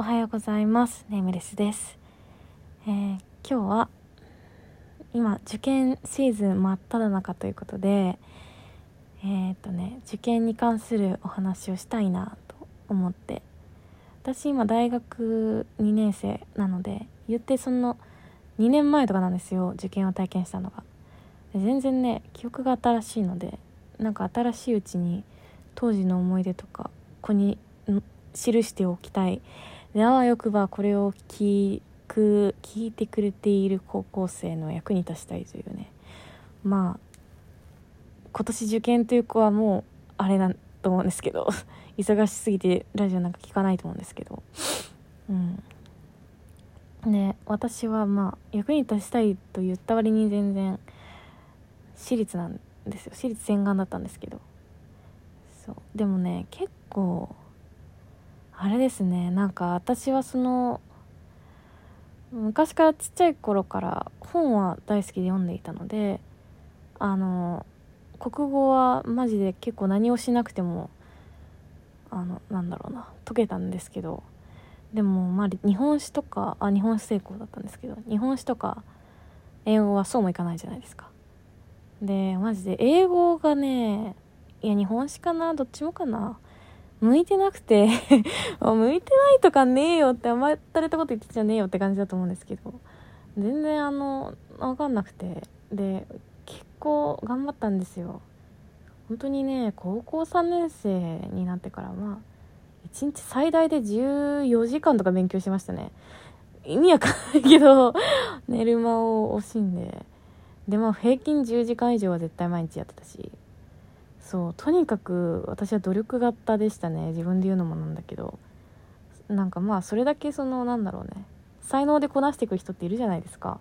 おはようございます。ネームレスです、えー今日は今受験シーズン真っ只中ということでえっ、とね受験に関するお話をしたいなと思って。私今大学2年生なので言ってその2年前とかなんですよ受験を体験したのが。全然ね記憶が新しいのでなんか新しいうちに当時の思い出とかここに記しておきたいであわよくばこれを聞く聞いてくれている高校生の役に立ちたいというね。まあ今年受験という子はもうあれだと思うんですけど 忙しすぎてラジオなんか聞かないと思うんですけど。うん。で私はまあ役に立ちたいと言った割に全然私立なんですよ。私立洗顔だったんですけど。そう。でもね結構あれですね。なんか私はその昔からちっちゃい頃から本は大好きで読んでいたのであの国語はマジで結構何をしなくてもあのなんだろうな解けたんですけどでもまあ日本史とかあ日本史成功だったんですけど日本史とか英語はそうもいかないじゃないですか。でマジで英語がねいや日本史かなどっちもかな。向いてなくて 向いてないとかねえよって甘ったれたこと言ってんじゃねえよって感じだと思うんですけど全然あの分かんなくてで結構頑張ったんですよ。本当にね高校3年生になってからまあ1日最大で14時間とか勉強しましたね。意味わかんないけど 寝る間を惜しんで。でまあ平均10時間以上は絶対毎日やってたし。そうとにかく私は努力型でしたね。自分で言うのもなんだけど。なんかまあそれだけそのなんだろうね。才能でこなしていく人っているじゃないですか。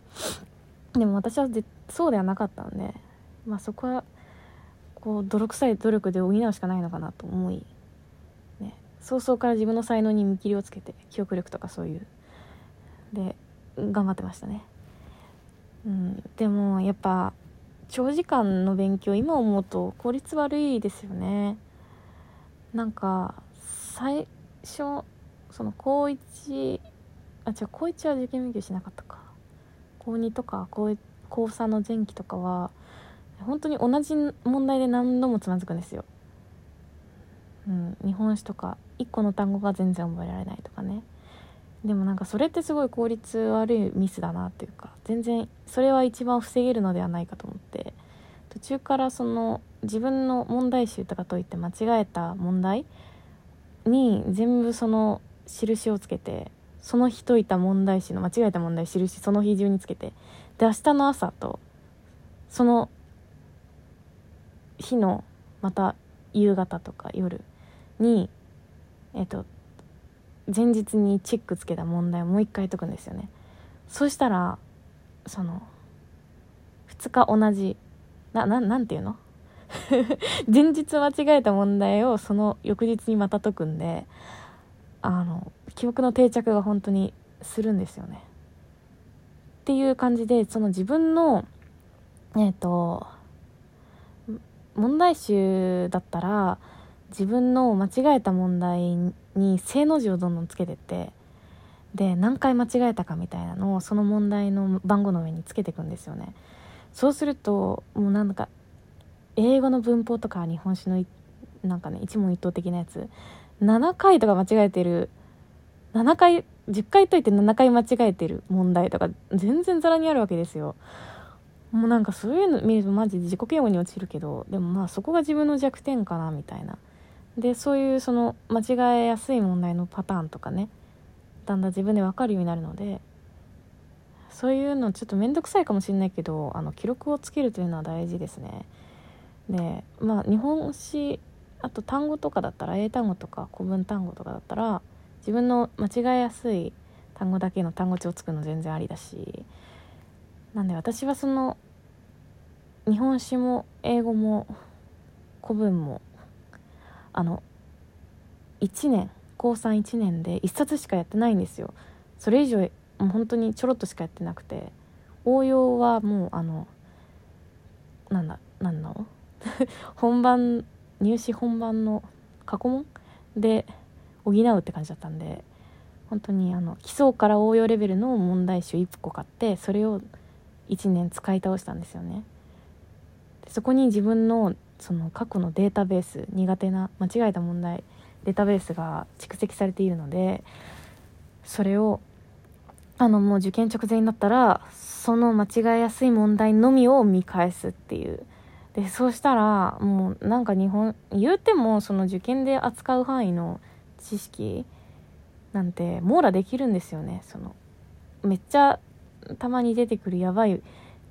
でも私はぜそうではなかったので。まあそこはこう泥臭い努力で補うしかないのかなと思い、ね、早々から自分の才能に見切りをつけて記憶力とかそういう。で頑張ってましたね。うん。でもやっぱ長時間の勉強今思うと効率悪いですよね。なんか最初その高1あ違う高1は受験勉強しなかったか。高2とか高高3の前期とかは本当に同じ問題で何度もつまずくんですよ、うん、日本史とか1個の単語が全然覚えられないとかね。でもなんかそれってすごい効率悪いミスだなっていうか全然それは一番防げるのではないかと思って。途中からその自分の問題集とか解いて間違えた問題に全部その印をつけてその日解いた問題集の間違えた問題印その日中につけてで明日の朝とその日のまた夕方とか夜にえっと前日にチェックつけた問題をもう一回解くんですよね。そうしたらその2日同じなななんていうの？前日間違えた問題をその翌日にまた解くんであの記憶の定着が本当にするんですよね。っていう感じでその自分のえっ、と問題集だったら自分の間違えた問題に正の字をどんどんつけてってで何回間違えたかみたいなのをその問題の番号の上につけていくんですよね。そうするともうなんか英語の文法とか日本史のなんかね一問一答的なやつ7回とか間違えてる7回10回解いて7回間違えてる問題とか全然ざらにあるわけですよ。もうなんかそういうの見るとマジで自己嫌悪に陥るけどでもまあそこが自分の弱点かなみたいな。でそういうその間違えやすい問題のパターンとかねだんだん自分で分かるようになるのでそういうのちょっと面倒くさいかもしれないけどあの記録をつけるというのは大事ですね。でまあ日本史あと単語とかだったら英単語とか古文単語とかだったら自分の間違えやすい単語だけの単語帳を作るの全然ありだしなんで私はその日本史も英語も古文もあの1年高31年で1冊しかやってないんですよ。それ以上もう本当にちょろっとしかやってなくて。応用はもうあのなんだなんの？本番入試本番の過去問で補うって感じだったんで本当にあの基礎から応用レベルの問題集1個買ってそれを1年使い倒したんですよね。そこに自分のその過去のデータベース苦手な間違えた問題データベースが蓄積されているのでそれをあのもう受験直前になったらその間違えやすい問題のみを見返すっていう。でそうしたらもうなんか日本言うてもその受験で扱う範囲の知識なんて網羅できるんですよね。そのめっちゃたまに出てくるやばい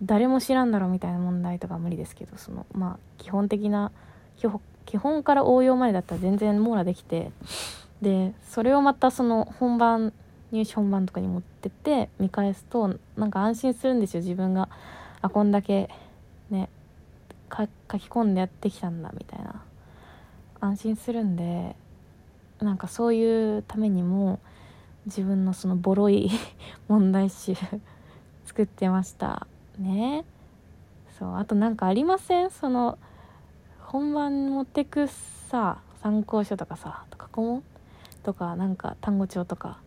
誰も知らんだろうみたいな問題とか無理ですけどそのまあ基本的な基本から応用までだったら全然網羅できてでそれをまたその本番入試本番とかに持ってって見返すとなんか安心するんですよ。自分があこんだけね書き込んでやってきたんだみたいな。安心するんでなんかそういうためにも自分のそのボロい 問題集 作ってました。ね。そうあとなんかありません？その本番持ってくさ参考書とかさ過去問とかなんか単語帳とか。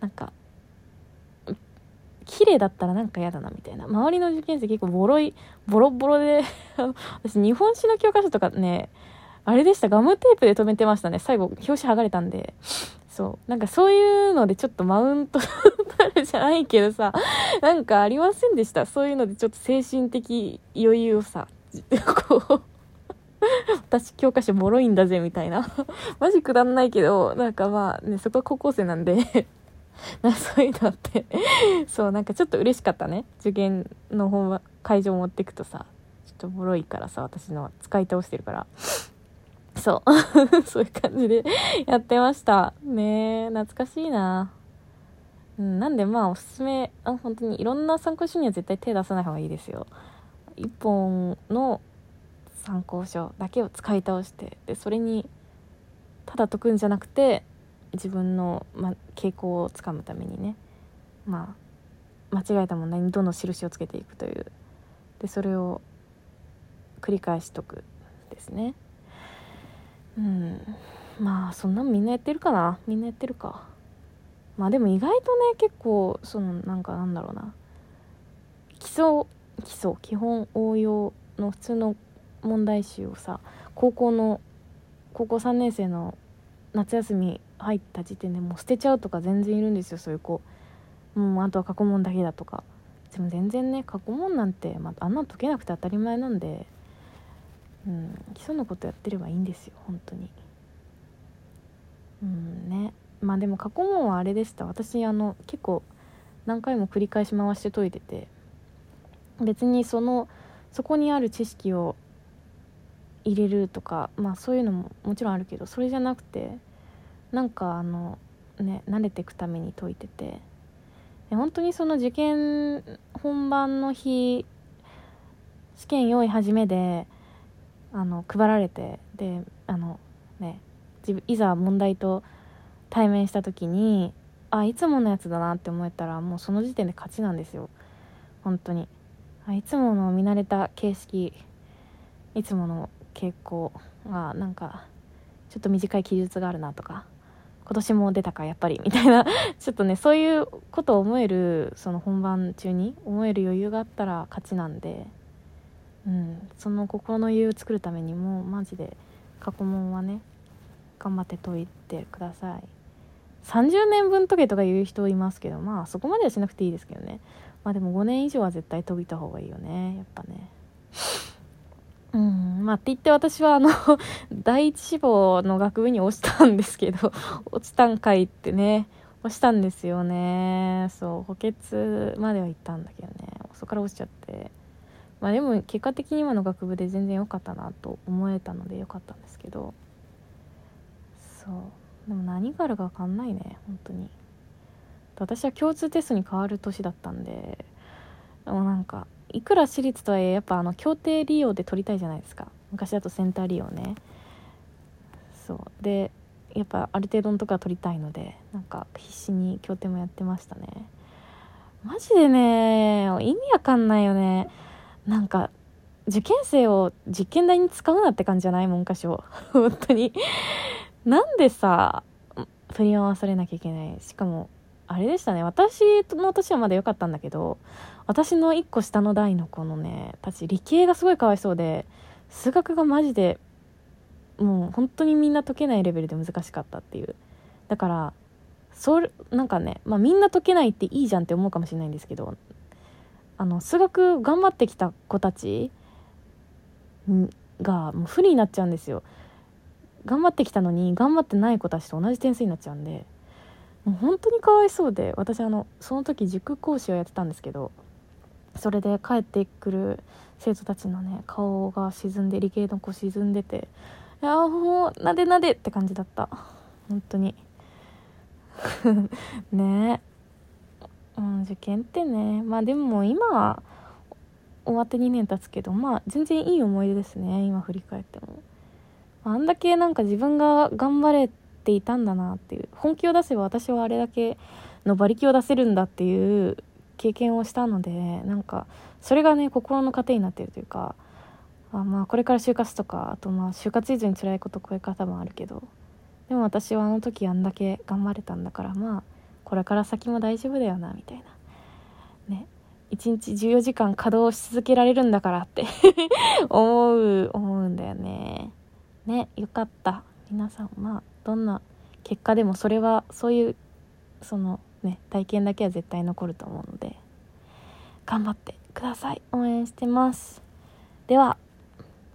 なんか綺麗だったらなんか嫌だなみたいな。周りの受験生結構ボロいボロボロで。私日本史の教科書とかねあれでした。ガムテープで止めてましたね。最後表紙剥がれたんで。そう。なんかそういうのでちょっとマウント じゃないけどさなんかありませんでした？そういうのでちょっと精神的余裕をさ こう私教科書ボロいんだぜみたいな。マジくだんないけどなんかまあねそこは高校生なんでなそういうのって。そうなんかちょっと嬉しかったね。受験の本会場持ってくとさちょっとボロいからさ私の使い倒してるから。そう。そういう感じでやってました。ねえ懐かしいな。うん、なんでまあおすすめあ本当にいろんな参考書には絶対手出さない方がいいですよ。一本の参考書だけを使い倒してでそれにただ解くんじゃなくて自分の、ま、傾向をつかむためにねまあ間違えた問題にどんどん印をつけていくという。でそれを繰り返し解くですね。うん。まあそんなみんなやってるかな。みんなやってるか。まあでも意外とね結構そのなんかなんだろうな。基礎基礎基本応用の普通の問題集をさ高校の高校3年生の夏休み入った時点でもう捨てちゃうとか全然いるんですよそういう子。もうあとは過去問だけだとか。でも全然ね過去問なんて、まあ、あんなの解けなくて当たり前なんで、うん、基礎のことやってればいいんですよ本当に。うんね。まあでも過去問はあれでした。私あの結構何回も繰り返し回して解いてて。別にそのそこにある知識を入れるとかまあそういうのももちろんあるけどそれじゃなくてなんかあのね慣れていくために解いてて。本当にその受験本番の日試験用意始めであの配られてであのねいざ問題と対面した時にあいつものやつだなって思えたらもうその時点で勝ちなんですよ。本当に。あいつもの見慣れた形式いつもの傾向がなんかちょっと短い記述があるなとか今年も出たかやっぱりみたいな。ちょっとねそういうことを思えるその本番中に思える余裕があったら勝ちなんで、うん、その心の余裕を作るためにもマジで過去問はね頑張って解いてください。30年分解けとか言う人いますけどまあそこまではしなくていいですけどね。まあでも5年以上は絶対解いた方がいいよね。やっぱね。うん。まあって言って私はあの 第一志望の学部に落ちたんですけど落ちたんかいってね落ちたんですよね。そう補欠までは行ったんだけどね。そこから落ちちゃって。まあでも結果的に今の学部で全然良かったなと思えたので良かったんですけどそう。でも何があるか分かんないね本当に。私は共通テストに変わる年だったんででもなんかいくら私立とはいえやっぱあの協定利用で取りたいじゃないですか。昔だとセンター利用ね。そう。でやっぱある程度のとこは取りたいのでなんか必死に協定もやってましたね。マジでね意味わかんないよね。なんか受験生を実験台に使うなって感じじゃない？文科省。本当に。なんでさ振り回されなきゃいけない。しかもあれでしたね。私の年はまだ良かったんだけど私の1個下の代の子のねたち理系がすごいかわいそうで数学がマジでもう本当にみんな解けないレベルで難しかったっていう。だからそれなんかね、まあ、みんな解けないっていいじゃんって思うかもしれないんですけどあの数学頑張ってきた子たちがもう不利になっちゃうんですよ。頑張ってきたのに頑張ってない子たちと同じ点数になっちゃうんでもう本当にかわいそうで私あのその時塾講師をやってたんですけどそれで帰ってくる生徒たちのね顔が沈んで理系の子沈んでていやもうなでなでって感じだった。本当に。ね。えうん、受験ってね。まあでも今は終わって2年経つけどまあ全然いい思い出ですね。今振り返っても。あんだけなんか自分が頑張れていたんだなっていう本気を出せば私はあれだけの馬力を出せるんだっていう経験をしたのでなんかそれがね心の糧になってるというかあまあこれから就活とかあとまあ就活以上に辛いことこういう方もあるけどでも私はあの時あんだけ頑張れたんだからまあこれから先も大丈夫だよなみたいな。ね。1日14時間稼働し続けられるんだからって 思う思うんだよね。ねよかった。皆さんまあどんな結果でもそれはそういうそのね体験だけは絶対残ると思うので頑張ってください。応援してます。では